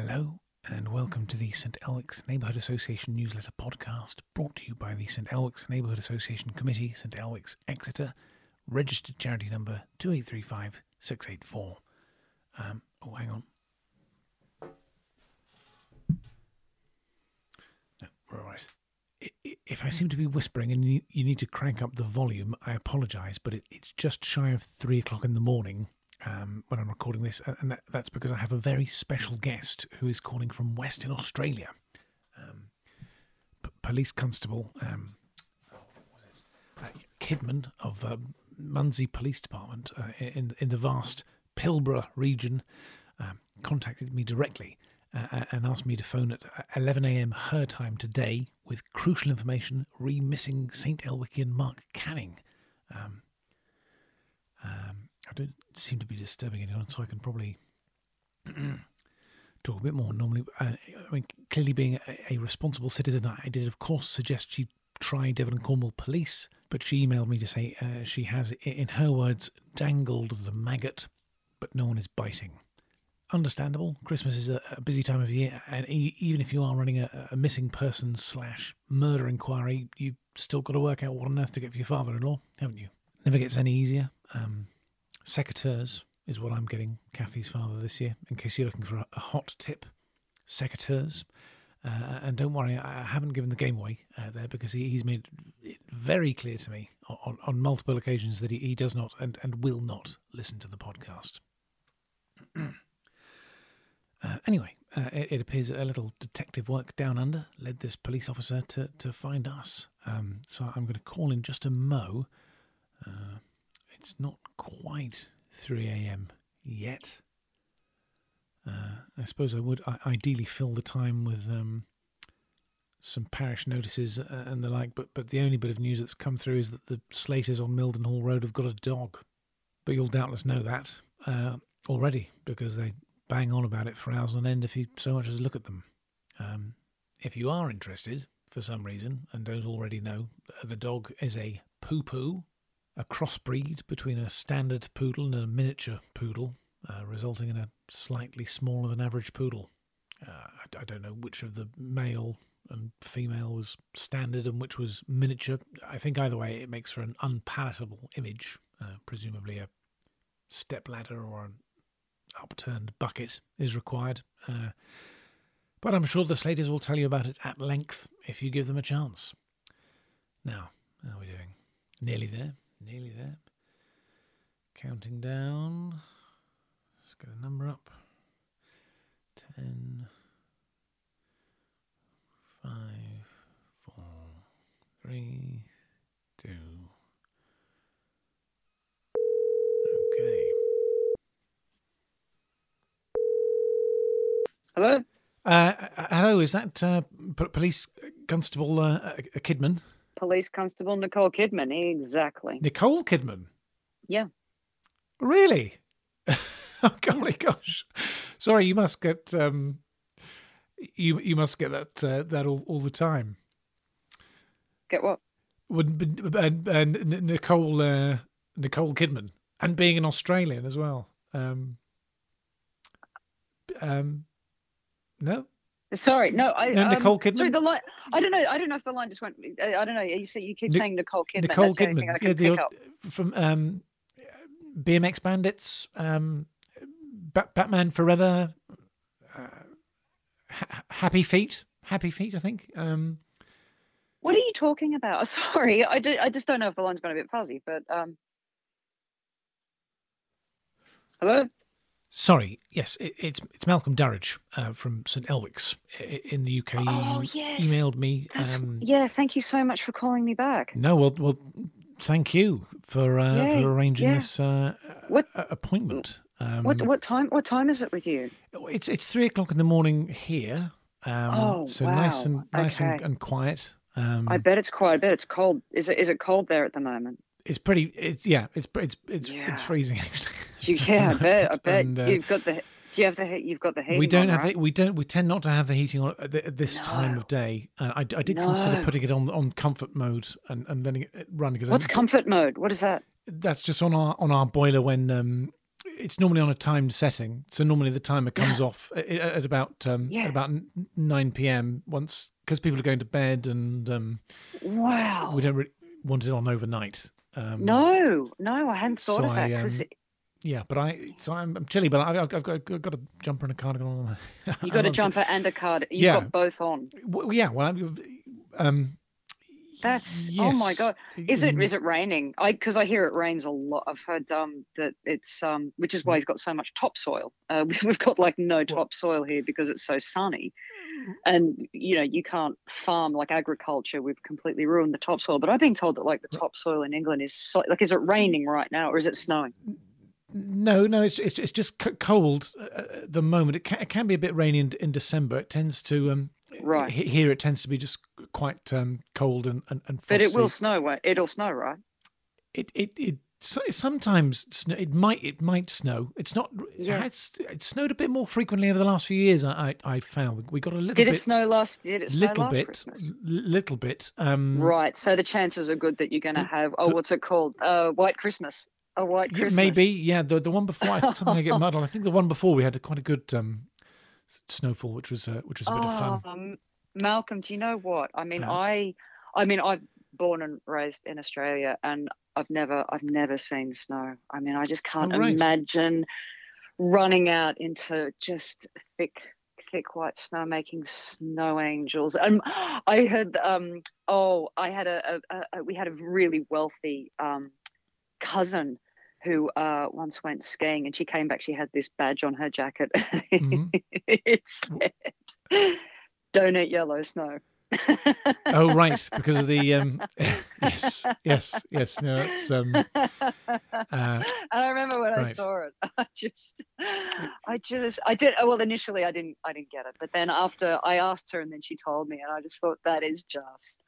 Hello, and welcome to the St. Elwick's Neighbourhood Association newsletter podcast, brought to you by the St. Elwick's Neighbourhood Association Committee, St. Elwick's Exeter, registered charity number 2835684. Um, oh, hang on. No, we're all right. If I seem to be whispering and you need to crank up the volume, I apologise, but it's just shy of three o'clock in the morning um, when I'm recording this, and that, that's because I have a very special guest who is calling from Western Australia. Um, P- Police Constable um? Uh, Kidman of um, Munsey Police Department uh, in in the vast Pilbara region um, contacted me directly uh, and asked me to phone at 11 a.m. her time today with crucial information re missing St. Elwickian Mark Canning. Um, um, I don't seem to be disturbing anyone, so I can probably talk a bit more. Normally, uh, I mean, clearly being a, a responsible citizen, I did, of course, suggest she try Devon and Cornwall Police, but she emailed me to say uh, she has, in her words, dangled the maggot, but no one is biting. Understandable. Christmas is a, a busy time of year, and e- even if you are running a, a missing person slash murder inquiry, you've still got to work out what on earth to get for your father-in-law, haven't you? Never gets any easier. Um, secateurs is what I'm getting Kathy's father this year. In case you're looking for a, a hot tip, secateurs. Uh, and don't worry, I haven't given the game away uh, there because he, he's made it very clear to me on, on multiple occasions that he, he does not and, and will not listen to the podcast. uh, anyway, uh, it, it appears a little detective work down under led this police officer to, to find us. Um, so I'm going to call in just a mo. Uh, it's not quite 3 a.m. yet. Uh, I suppose I would I- ideally fill the time with um, some parish notices uh, and the like, but but the only bit of news that's come through is that the Slaters on Mildenhall Road have got a dog. But you'll doubtless know that uh, already because they bang on about it for hours on end if you so much as look at them. Um, if you are interested for some reason and don't already know, uh, the dog is a poo poo, a crossbreed between a standard poodle and a miniature poodle, uh, resulting in a slightly smaller than average poodle. Uh, I, I don't know which of the male and female was standard and which was miniature. I think either way it makes for an unpalatable image. Uh, presumably, a step ladder or an upturned bucket is required. Uh, but I'm sure the Slaters will tell you about it at length if you give them a chance. Now, how are we doing? Nearly there. Nearly there. Counting down. Let's get a number up. Ten. Five. Four. Three. Two. Okay. Hello? Uh, uh, hello, is that uh, P- Police Constable uh, uh, Kidman? Police Constable Nicole Kidman. Exactly. Nicole Kidman? Yeah. Really? oh, golly gosh. Sorry, you must get um, you you must get that uh, that all, all the time. Get what? Would and, and Nicole uh, Nicole Kidman and being an Australian as well. Um, um, no, Sorry, no, I. No, um, Nicole Sorry, the line. I don't know. I don't know if the line just went. I, I don't know. You say you keep Nic- saying Nicole Kidman. Nicole That's the Kidman, I yeah, the, up. from um, BMX Bandits, um, Ba- Batman Forever, uh, ha- Happy Feet, Happy Feet, I think. Um, What are you talking about? Sorry, I, do, I just don't know if the line's gone a bit fuzzy. But um. Hello. Sorry, yes, it, it's it's Malcolm Durridge uh, from St Elwick's in the UK. Oh, yes. emailed me. Um, yeah. Thank you so much for calling me back. No, well, well, thank you for uh, Yay, for arranging yeah. this uh, What- appointment. Um, What what time? What time is it with you? It's it's three o'clock in the morning here. Um, Oh, so nice and nice and, and quiet. Um, I bet it's quiet. I bet it's cold. Is it? Is it cold there at the moment? It's pretty. It's yeah. It's it's it's Yeah. it's freezing actually. You- Yeah, I bet. I bet And, uh, you've got the. Do you have the? he- You've got the heating. we don't on, have right? the, we don't we tend not to have the heating on at, the, at this time of day. Uh, I, I did consider putting it on on comfort mode and, and letting it run because What's comfort mode? What is that? that's just on our on our boiler when um it's normally on a timed setting, so normally the timer comes off at, at about um, Yeah. at about nine p.m. once because people are going to bed and um, Wow. we don't really want it on overnight. Um, No, no, I hadn't thought so of that. I, 'cause um, Yeah, but I so I'm, I'm chilly, but I've, I've got I've got a jumper and a cardigan on. you got a jumper and a card. You've Yeah. got both on. Well, yeah, well, I'm, um, That's oh my god. Is it um, it raining? I because I hear it rains a lot. I've heard um that it's um which is why Mm. you've got so much topsoil. Uh, we've got like no topsoil here because it's so sunny, Mm. and you know you can't farm like agriculture. We've completely ruined the topsoil. But I've been told that like the topsoil in England is so, like is it raining right now or is it snowing? No, no, it's it's, it's just cold uh, at the moment. It can, it can be a bit rainy in, in December. It tends to um Right. here it tends to be just quite um cold and and, and frosty. But it will snow. It'll snow, right? It it it so- sometimes snow, it might it might snow. It's not. Yeah. It's it snowed a bit more frequently over the last few years. I I, I found we got a little Did bit it snow last? Did it snow little last bit Christmas? little bit. Um, Right. So the chances are good that you're going to have oh, the- what's it called? Uh, White Christmas. A white Christmas. maybe, yeah. The the one before, I think something I get muddled. I think the one before we had a, quite a good um, snowfall, which was uh, which was a bit of fun. Malcolm, do you know what? I mean, Yeah. I, I mean, I've born and raised in Australia, and I've never, I've never seen snow. I mean, I just can't Oh, right. imagine running out into just thick, thick white snow, making snow angels. And I had, um, oh, I had a, a, a we had a really wealthy um, cousin who uh, once went skiing, and she came back. She had this badge on her jacket. Mhm. it said, "Don't eat yellow snow." Oh, right, because of the um, yes, yes, yes. No, it's um, uh, and I remember when I saw it, I just, I just, I did. Well, initially I didn't, I didn't get it, but then after I asked her, and then she told me, and I just thought that is just,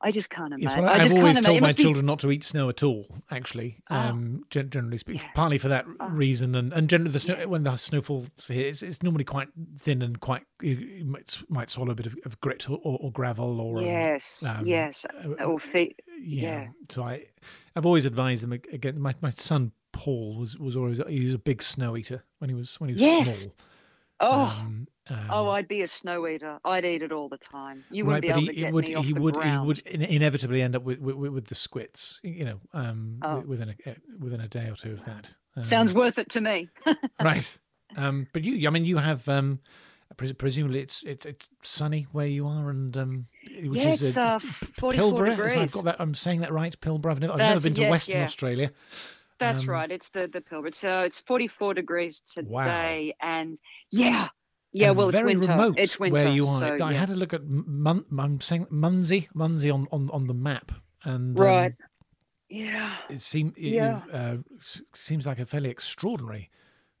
I just can't yes. imagine. Well, I I've just always can't told imagine. My must be- children not to eat snow at all. Actually, Oh. um, generally speaking, Yeah. partly for that Oh. reason, and and generally the snow Yes. when the snow falls here, it's, it's normally quite thin and quite you, might, might swallow a bit of, of grit or, or gravel or um, Yes, um, yes, uh, or feet. yeah. Yeah. So I, I've always advised them ag- again. My my son Paul was was always he was a big snow eater when he was when he was Yes. small. Oh, Um, oh, um, I'd be a snow eater. I'd eat it all the time. You wouldn't be able he, to get would me off he the would ground. he would inevitably end up with with, with the squits. You know, um, Oh. within a uh, within a day or two of that. Um, Sounds worth it to me. right. Um, but you, I mean, you have um, pres- presumably it's it's it's sunny where you are, and um, which yeah, is uh, uh, P- 44 Pilbara. Is I've got that. I'm saying that right, Pilbara. I've never, I've never been to yes, Western yeah. Australia. That's Um, right. It's the the Pilbara. So it's 44 degrees Wow. today, and yeah, yeah. well, it's winter. remote it's winter. where you are. So, I had a look at Mun- I'm saying Munsey, Munsey on, on, on the map, and um, Right. Yeah. it seems Yeah. uh, seems like a fairly extraordinary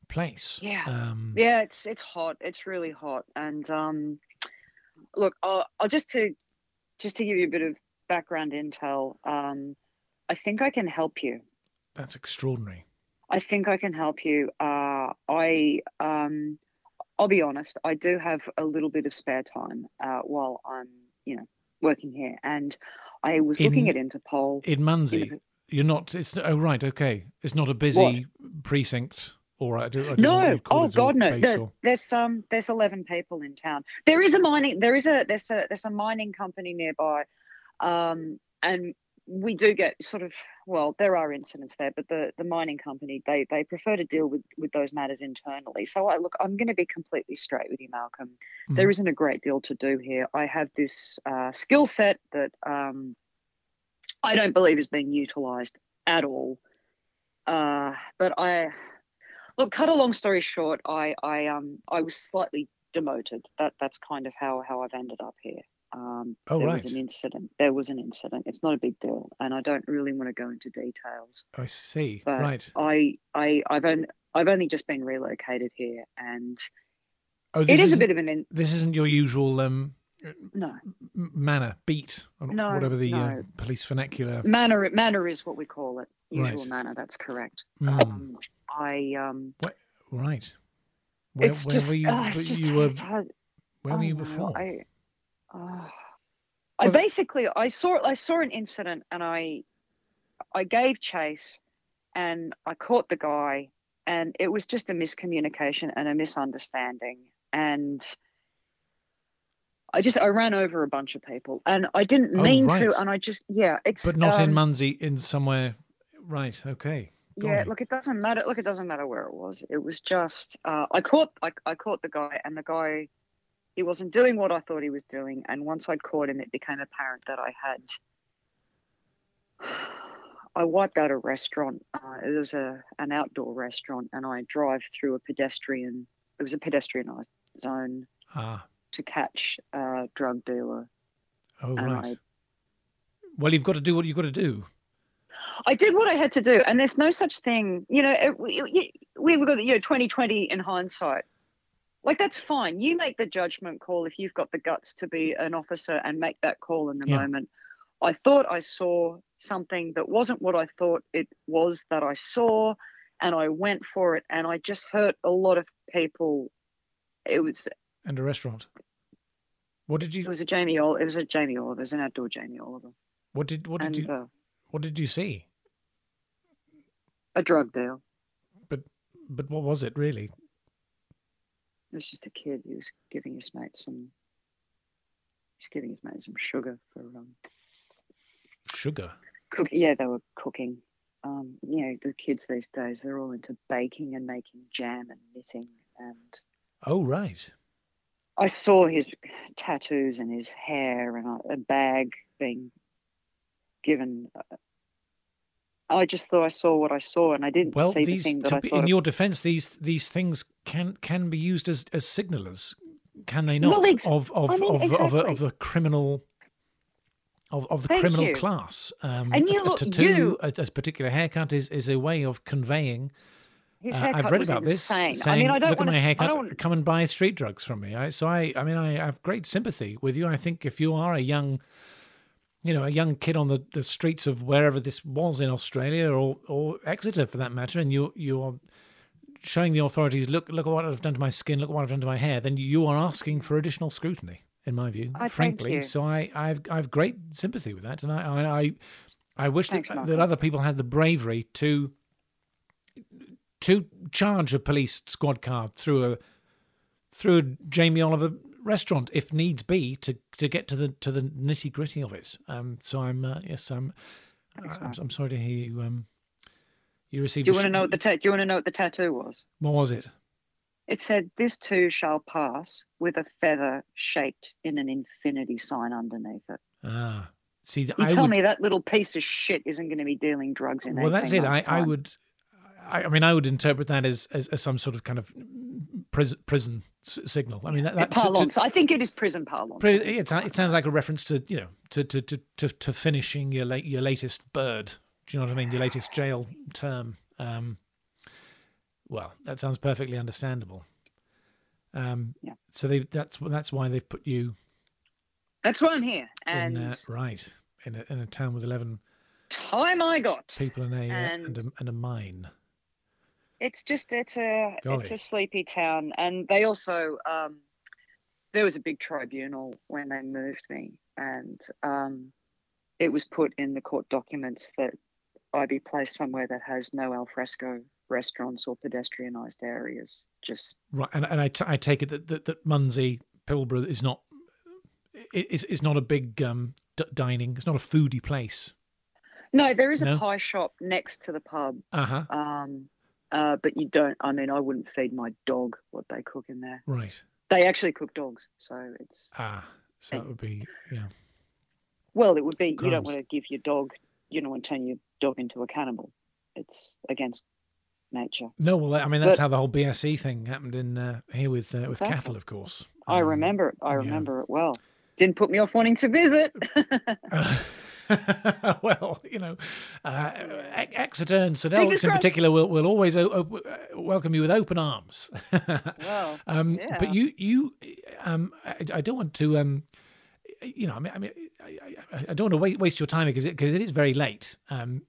place. Yeah. Um, Yeah, it's it's hot. It's really hot. And um, look, I'll, I'll just to just to give you a bit of background intel. Um, I think I can help you. That's extraordinary. I think I can help you. Uh, I um, I'll be honest. I do have a little bit of spare time uh, while I'm, you know, working here, and I was looking at Interpol. In Munsey, you're not. It's oh right, okay. It's not a busy precinct, All right. I do. I what No, oh God, no. base There- or- there's um, there's eleven people in town. There is a mining. There is a there's a there's a mining company nearby, um, and we do get sort of well, there are incidents there, but the the mining company they they prefer to deal with with those matters internally. So I look, I'm going to be completely straight with you, Malcolm. There Mhm. isn't a great deal to do here. I have this uh, skill set that um, I don't believe is being utilised at all. Uh, but I look. Cut a long story short, I I um I was slightly demoted. That that's kind of how how I've ended up here. Um, Oh, there was an incident. There was an incident. It's not a big deal, and I don't really want to go into details. I see. But right. I I I've only I've only just been relocated here, and Oh, it is a bit of an in, This isn't your usual um, no manner, beat, or No, whatever the uh, police vernacular. manner. Manner is what we call it. Usual Right. manner. That's correct. Mm, Um, I um. right. Where, it's where just. were you? oh, it's were just. were, where were you before? I, oh. I basically I saw I saw an incident and I I gave chase and I caught the guy and it was just a miscommunication and a misunderstanding. And I just I ran over a bunch of people, and I didn't Oh, mean right. to, and I just yeah, it's But not in um, Munsey, in somewhere. Right. Okay. Yeah, Golly. look, it doesn't matter. Look, it doesn't matter where it was. It was just uh, I caught I, I caught the guy, and the guy he wasn't doing what I thought he was doing. And once I'd caught him, it became apparent that I had I wiped out a restaurant. Uh, it was a an outdoor restaurant, and I drive through a pedestrian. It was a pedestrianised zone Ah. to catch a drug dealer. Oh, right. I Well, you've got to do what you've got to do. I did what I had to do, and there's no such thing. You know, it, we, we've got you know 2020 in hindsight. Like that's fine. You make the judgment call if you've got the guts to be an officer and make that call in the Yeah. moment. I thought I saw something that wasn't what I thought it was that I saw, and I went for it, and I just hurt a lot of people. It was And a restaurant. What did you? it was a Jamie Oliver. It was a Jamie Oliver. It was an outdoor Jamie Oliver, What did? What did and you? uh, What did you see? a drug deal. But but what was it really? It was just a kid. He was giving his mate some. He's giving his mate some sugar for um. Sugar. Cook. Yeah, they were cooking. Um, you know, the kids these days they're all into baking and making jam and knitting. And Oh, right. I saw his tattoos and his hair and a, a bag being given. I just thought I saw what I saw, and I didn't Well, see these the thing that to I be, thought. in your defence, these these things can can be used as as signalers, can they not? Well, ex- of of I mean, of, of, a, of a criminal. Of, of the Thank criminal you. class, um, And you a, a tattoo, you- a, a particular haircut is, is a way of conveying his Uh, I've read about insane. this. I mean, I don't look at want my to. I haircut. don't. Come and buy street drugs from me. I, so I, I mean, I have great sympathy with you. I think if you are a young, you know, a young kid on the, the streets of wherever this was in Australia or or Exeter for that matter, and you you are showing the authorities, look look at what I've done to my skin, look at what I've done to my hair, then you are asking for additional scrutiny, in my view. I thank frankly, so I I've I've great sympathy with that, and I I I, wish Thanks, that, that other people had the bravery to to charge a police squad car through a through a Jamie Oliver restaurant if needs be to to get to the to the nitty gritty of it. Um, so I'm uh, yes I'm, I'm I'm sorry to hear you um you received. Do you want to sh- know what the ta- Do you want to know what the tattoo was? what was it? It said, "This too shall pass," with a feather shaped in an infinity sign underneath it. Ah, see, You I tell would, me that little piece of shit isn't going to be dealing drugs in well, that's it. I, I would, I, I mean, I would interpret that as as, as some sort of kind of prison prison s- signal. I mean, that, that to- to- I think it is prison parlance. It, it sounds like a reference to you know to to to to, to finishing your late your latest bird. Do you know what I mean? Your latest jail term. Um, well, that sounds perfectly understandable. Um, Yeah. So they that's that's why they've put you That's why I'm here. And in uh, right in a in a town with eleven time I got. people in a uh, and, And- a and a mine. It's just it's a it's a sleepy town, and they also um, there was a big tribunal when they moved me, and um, it was put in the court documents that I be placed somewhere that has no alfresco restaurants or pedestrianised areas. Just Right, and and I, t- I take it that that, that Munsey Pilbara is not is is not a big um, d- dining. It's not a foodie place. no, there is a pie shop next to the pub, Uh huh. um, uh, but you don't. I mean, I wouldn't feed my dog what they cook in there. Right. They actually cook dogs, so it's Ah, so that would be yeah. Well, it would be you don't want to give your dog, you know, and turn your dog into a cannibal. It's against nature. No, well, I mean that's But- how the whole BSE thing happened in uh, here with uh, with Exactly. cattle, of course. I Um, remember it. I yeah. remember it well. Didn't put me off wanting to visit. well, you know, uh, Exeter and St Albans in particular will, will always o- o- uh, welcome you with open arms. well, um, Yeah. But you, you, um, I, I don't want to, um, you know, I mean, I mean, I, I, I don't want to waste your time because it, because it is very late. Um,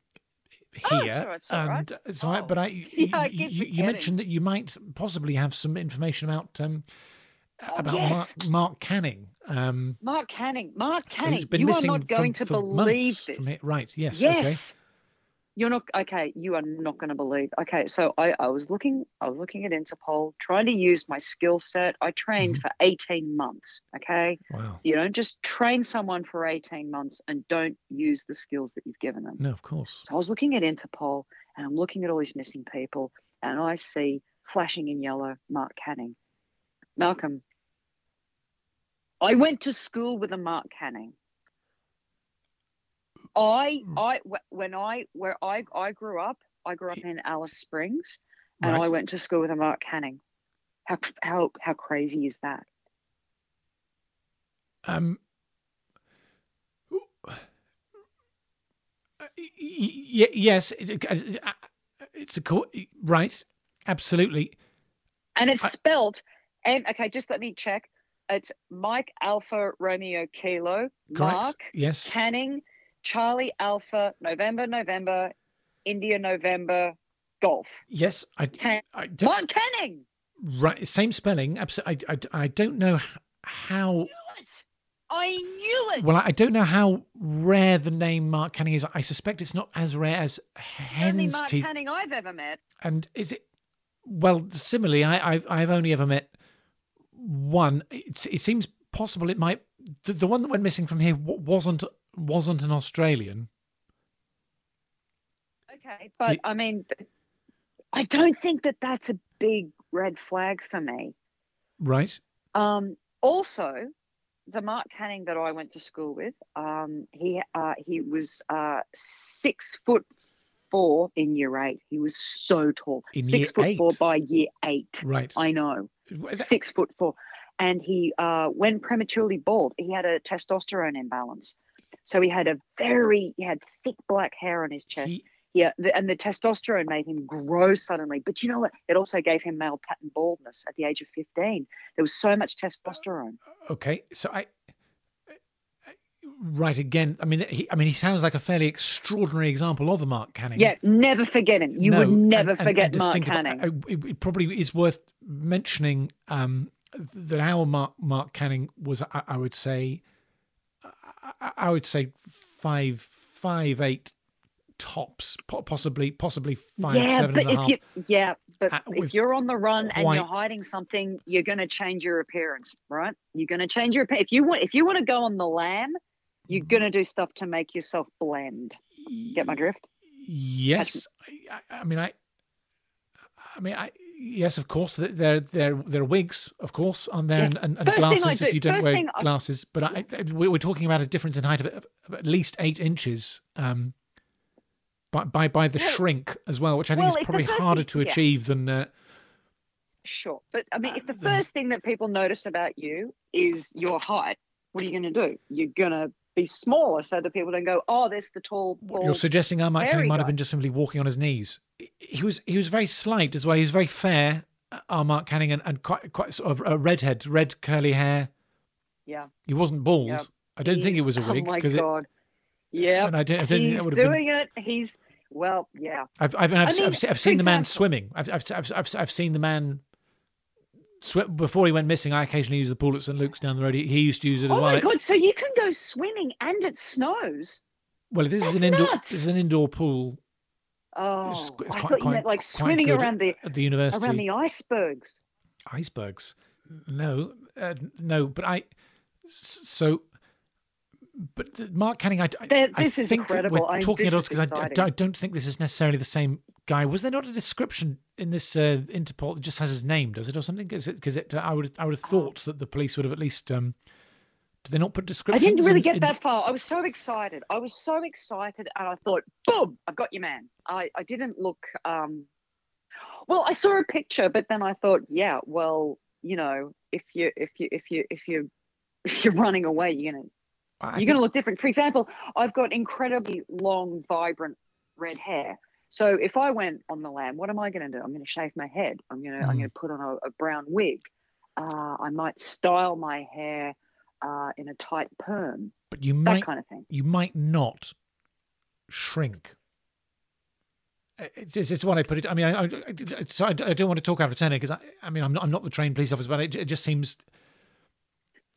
Oh, here, it's all right, it's all right. and I, Oh. but I, Yeah, I you, you, mentioned that you might possibly have some information about um, about Oh, yes. Mark, Mark Canning. Um, Mark Canning. Mark Canning. You are not going for, to believe this. from. Right? Yes. Okay. Yes. You're not okay. You are not going to believe. Okay, so I, I was looking. I was looking at Interpol, trying to use my skill set. I trained Mhm. for 18 months. Okay, Wow. you don't just train someone for 18 months and don't use the skills that you've given them. No, of course. So I was looking at Interpol and I'm looking at all these missing people, and I see flashing in yellow Mark Canning. Malcolm, I went to school with a Mark Canning. I, Hmm. I, when I, where I, I grew up, I grew up in Alice Springs, and I went to school with a Mark Canning. How, how, how crazy is that? Um. y- y- yes, it, uh, it's a co- right. Absolutely. And it's spelled, and okay, just let me check. It's Mike Alpha Romeo Kilo Correct. Mark Yes. Canning Charlie Alpha November November India November Golf. Yes. I. Can- I don't, Mark Canning. right. Same spelling. Absolutely. I, I. I don't know how. I knew it. Well, I don't know how rare the name Mark Canning is. I suspect it's not as rare as hen's Only Mark teeth. Canning I've ever met. And is it? Well, similarly, I, I've I've only ever met one. It, it seems possible it might. The, the one that went missing from here wasn't wasn't an Australian. Okay, but The- I mean, I don't think that that's a big red flag for me. Right. Um, also, the Mark Canning that I went to school with, um, he uh, he was uh, six foot four in year eight. He was so tall, In six foot four by year eight. Right. I know, that- six foot four, and he uh, went prematurely bald. He had a testosterone imbalance, so he had a very he had thick black hair on his chest. he- Yeah, the, and the testosterone made him grow suddenly. But you know what? It also gave him male pattern baldness at the age of 15. There was so much testosterone. okay. So I. Right again. I mean, he, I mean, he sounds like a fairly extraordinary example of a Mark Canning. Yeah, never forget him. You No, would never and- and- forget and Mark distinctive. Canning. It, it probably is worth mentioning um, that our Mark Mark Canning was, I, I would say, I, I would say five five eight tops, possibly possibly five yeah, seven but and a half. You, yeah but uh, if you're on the run and you're hiding something, you're going to change your appearance, right? You're going to change your appearance. If you want, if you want to go on the lam, you're going to do stuff to make yourself blend. Get my drift? Yes, I, I mean, I, I mean, I. Yes, of course. th- There, there, there are wigs, of course, on there, Yeah. and, and, and glasses if you don't wear thing I- glasses. But I, I- we- we're talking about a difference in height of, of at least eight inches, um, by by by the Well- shrink as well, which I think well, is probably harder thing- to yeah. achieve than. Uh, Sure, but I mean, Uh, if the first thing that people notice about you is your height, what are you going to do? You're going to be smaller so that people don't go, "Oh, there's the tall." bald you're suggesting our Mark Canning hairy might have been just simply walking on his knees. He was he was very slight as well. He was very fair, uh, Mark Canning, and, and quite quite sort of a redhead, red curly hair. Yeah. He wasn't bald. Yeah. I don't think it was a wig Oh my because god! Yeah, and I don't, I don't think he's that would have been doing it. He's well, yeah. I've I've, I've, I se- mean, I've, I've seen the man swimming. I've, I've I've I've I've seen the man swim before he went missing. I occasionally use the pool at St Luke's down the road. He, he used to use it as Oh well. Oh my god! So you can go swimming and it snows. well, this is That's an indoor. nuts. This is an indoor pool Oh, It's- it's I quite- thought you quite- meant like swimming around the at the university. around the icebergs. Icebergs? No, uh, no. But I So. But Mark Canning, I, I, I is think incredible. we're I- talking it is because I, I. I don't think this is necessarily the same guy. Was there not a description in this uh, Interpol that just has his name? Does it or something? Is it because it? I would I would have thought that the police would have at least. Um, do they not put description? I didn't really in- get in- that far. I was so excited. I was so excited, and I thought, boom, I've got you, man. I, I didn't look. Um, well, I saw a picture, but then I thought, yeah, well, you know, if you if you if you if you if you're running away, you're gonna I you're think- gonna look different. For example, I've got incredibly long, vibrant red hair. So if I went on the lam, what am I going to do? I'm going to shave my head. I'm going to I'm Mm. going to put on a, a brown wig. Uh, I might style my hair uh, in a tight perm, but you that might kind of thing. you might not shrink. It's, it's, what I put it. I mean, I, I, I- so I, I don't want to talk out of turn because I, I mean, I'm not, I'm not the trained police officer, but it, it just seems.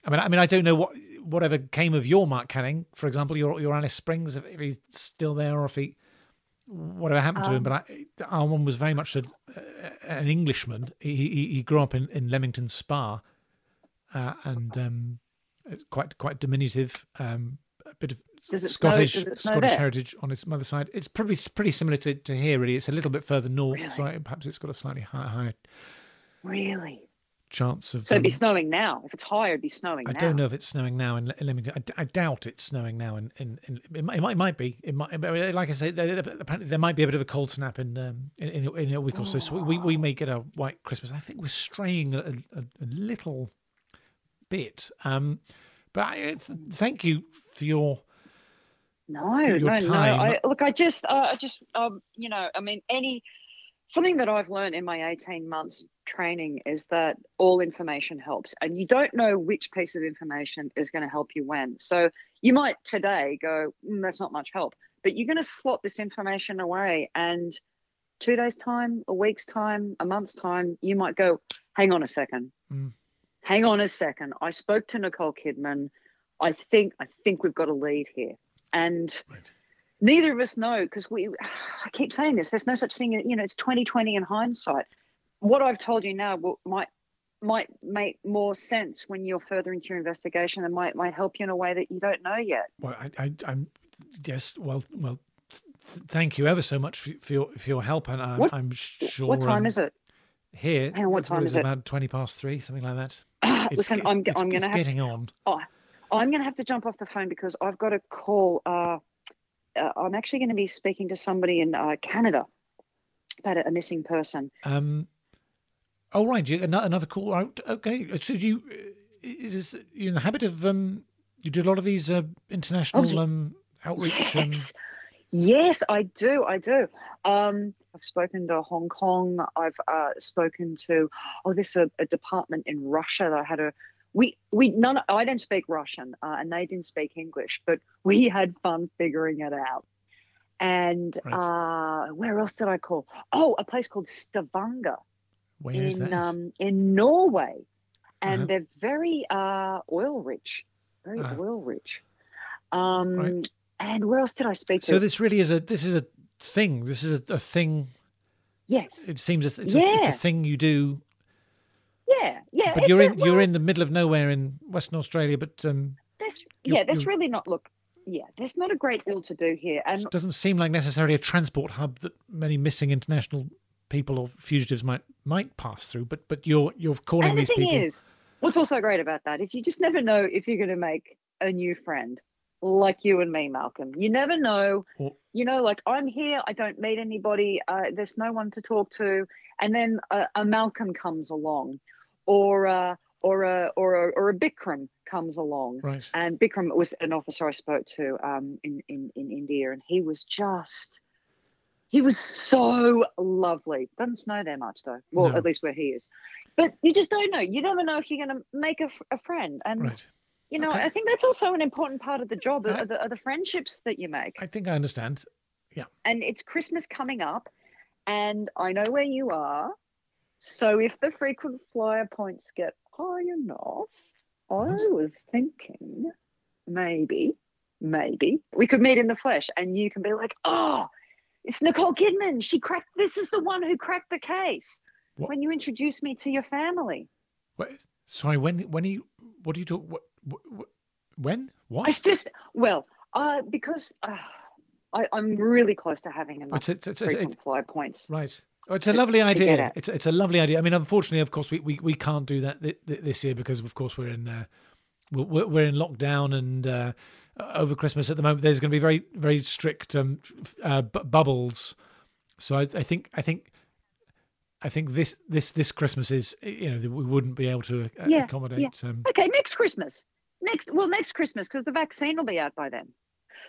I mean, I mean, I don't know what whatever came of your Mark Canning, for example, your your Alice Springs, if he's still there or if he whatever happened to him, Um, but I, our one was very much a, an Englishman. He, he he grew up in, in Leamington Spa, uh, and um, quite quite diminutive. Um, a bit of Does it snow- Scottish snow Scottish there? heritage on his mother's side. It's probably pretty similar to, to here. Really, it's a little bit further north, so I, perhaps it's got a slightly higher, higher Really? Chance of. So it'd be um, snowing now. If it's higher, it'd be snowing I now. don't know if it's snowing now in Le- Leamington. I, doubt it's snowing now. In, in, in it, might, it might be. It might. Like I say, there, apparently there might be a bit of a cold snap in um, in, in, a- week or so. So we, we may get a white Christmas. I think we're straying a, a, a little bit. Um, but I, th- thank you for your. No, your no, no. I, look, I just, uh, I just, um, you know, I mean, any something that I've learned in my 18 months training is that all information helps, and you don't know which piece of information is going to help you when. So you might today go, mm, that's not much help, but you're going to slot this information away, and two days time, a week's time, a month's time, you might go, hang on a second, Mm. hang on a second. I spoke to Nicole Kidman. I think, I think we've got a lead here, and Right. neither of us know because we i keep saying this there's no such thing you know it's 2020 in hindsight what i've told you now will, might might make more sense when you're further into your investigation and might might help you in a way that you don't know yet Well, I, I, I'm yes. Well, well. th- th- Thank you ever so much for, for your for your help, and I'm, What- I'm sure. what time um, is it here? Hang on, what time is it? About twenty past three, something like that. It's, listen i'm, it's, I'm gonna have getting to, on. oh, i'm gonna have to jump off the phone because i've got to call uh, uh i'm actually going to be speaking to somebody in uh, canada about a, a missing person Um, oh right, you, ano- another call. Out. Okay, so you is this, you in the habit of um, you do a lot of these uh, international ye- um outreach. Um, Yes. Yes, I do. I do. Um, I've spoken to Hong Kong. I've uh, spoken to oh, this a, a department in Russia that I had a we we none. I don't speak Russian, uh, and they didn't speak English, but we had fun figuring it out. And Right. uh, where else did I call? Oh, a place called Stavanger where is in that? um, in Norway, and Uh-huh. they're very uh, oil rich, very Ah. oil rich. Um, Right. And where else did I speak to? so this really is a this is a thing. This is a, a thing. yes, It seems it's, it's, a, it's a thing you do. yeah, yeah. But you're a- in you're in the middle of nowhere in Western Australia. But um, There's, yeah, there's really not. Look, yeah, there's not a great deal to do here, and it doesn't seem like necessarily a transport hub that many missing international people or fugitives might might pass through. But but you're you're calling and the these thing people. is, what's also great about that is you just never know if you're going to make a new friend, like you and me, Malcolm. You never know. Or- you know, like I'm here, I don't meet anybody. Uh, there's no one to talk to, and then a, a Malcolm comes along, or uh, or a or a or a Bikram comes along. right. And Bikram was an officer I spoke to um, in, in, in India, and he was just, he was so lovely. Doesn't snow there much, though. Well, No. at least where he is. But you just don't know. You never know if you're going to make a friend. And, Right. you know, Okay. I think that's also an important part of the job, I- are the, the friendships that you make. I think I understand. Yeah. And it's Christmas coming up, and I know where you are. So if the frequent flyer points get high enough, I was thinking maybe, maybe we could meet in the flesh and you can be like, oh, it's Nicole Kidman. She cracked, this is the one who cracked the case. What? When you introduce me to your family. Wait, sorry. When when are you? What do you talk? What, what, when? What? It's just, well, uh, because uh, I, I'm really close to having enough It's, it's, it's, it's, frequent flyer points. right. Oh, it's a to- lovely idea. It's it's a lovely idea. I mean, unfortunately, of course, we, we, we can't do that th- th- this year because, of course, we're in uh, we're, we're in lockdown and uh, over Christmas at the moment. There's going to be very very strict um, uh, bu- bubbles. So I, I think I think I think this this this Christmas is you know we wouldn't be able to uh, Yeah, accommodate. Um, Okay, next Christmas. Next, well, next Christmas because the vaccine will be out by then.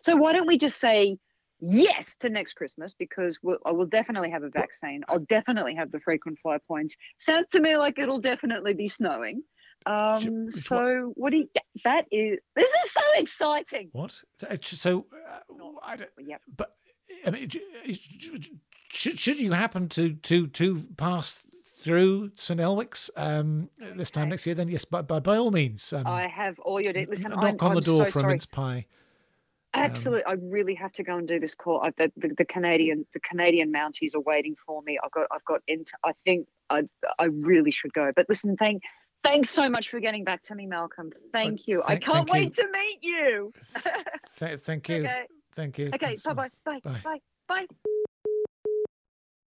So why don't we just say yes to next Christmas because we'll, I will definitely have a vaccine. I'll definitely have the frequent flyer points. Sounds to me like it'll definitely be snowing. Um, so what do you? That is. This is so exciting. What? So, uh, I don't, Yep. but I mean, should should you happen to to to pass through St Elwick's um, this time next year, then yes, by by, by all means, um, I have all your. de- Listen, knock I'm, on the I'm door so for a mince pie. Absolutely, um, I really have to go and do this call. I, the, the, the, Canadian the Canadian Mounties are waiting for me. I've got I've got into. I think I I really should go. But listen, thank thanks so much for getting back to me, Malcolm. Thank you. Th- I can't wait you. to meet you. Th- thank you. Okay. Thank you. Okay. Bye bye. Bye bye. Bye.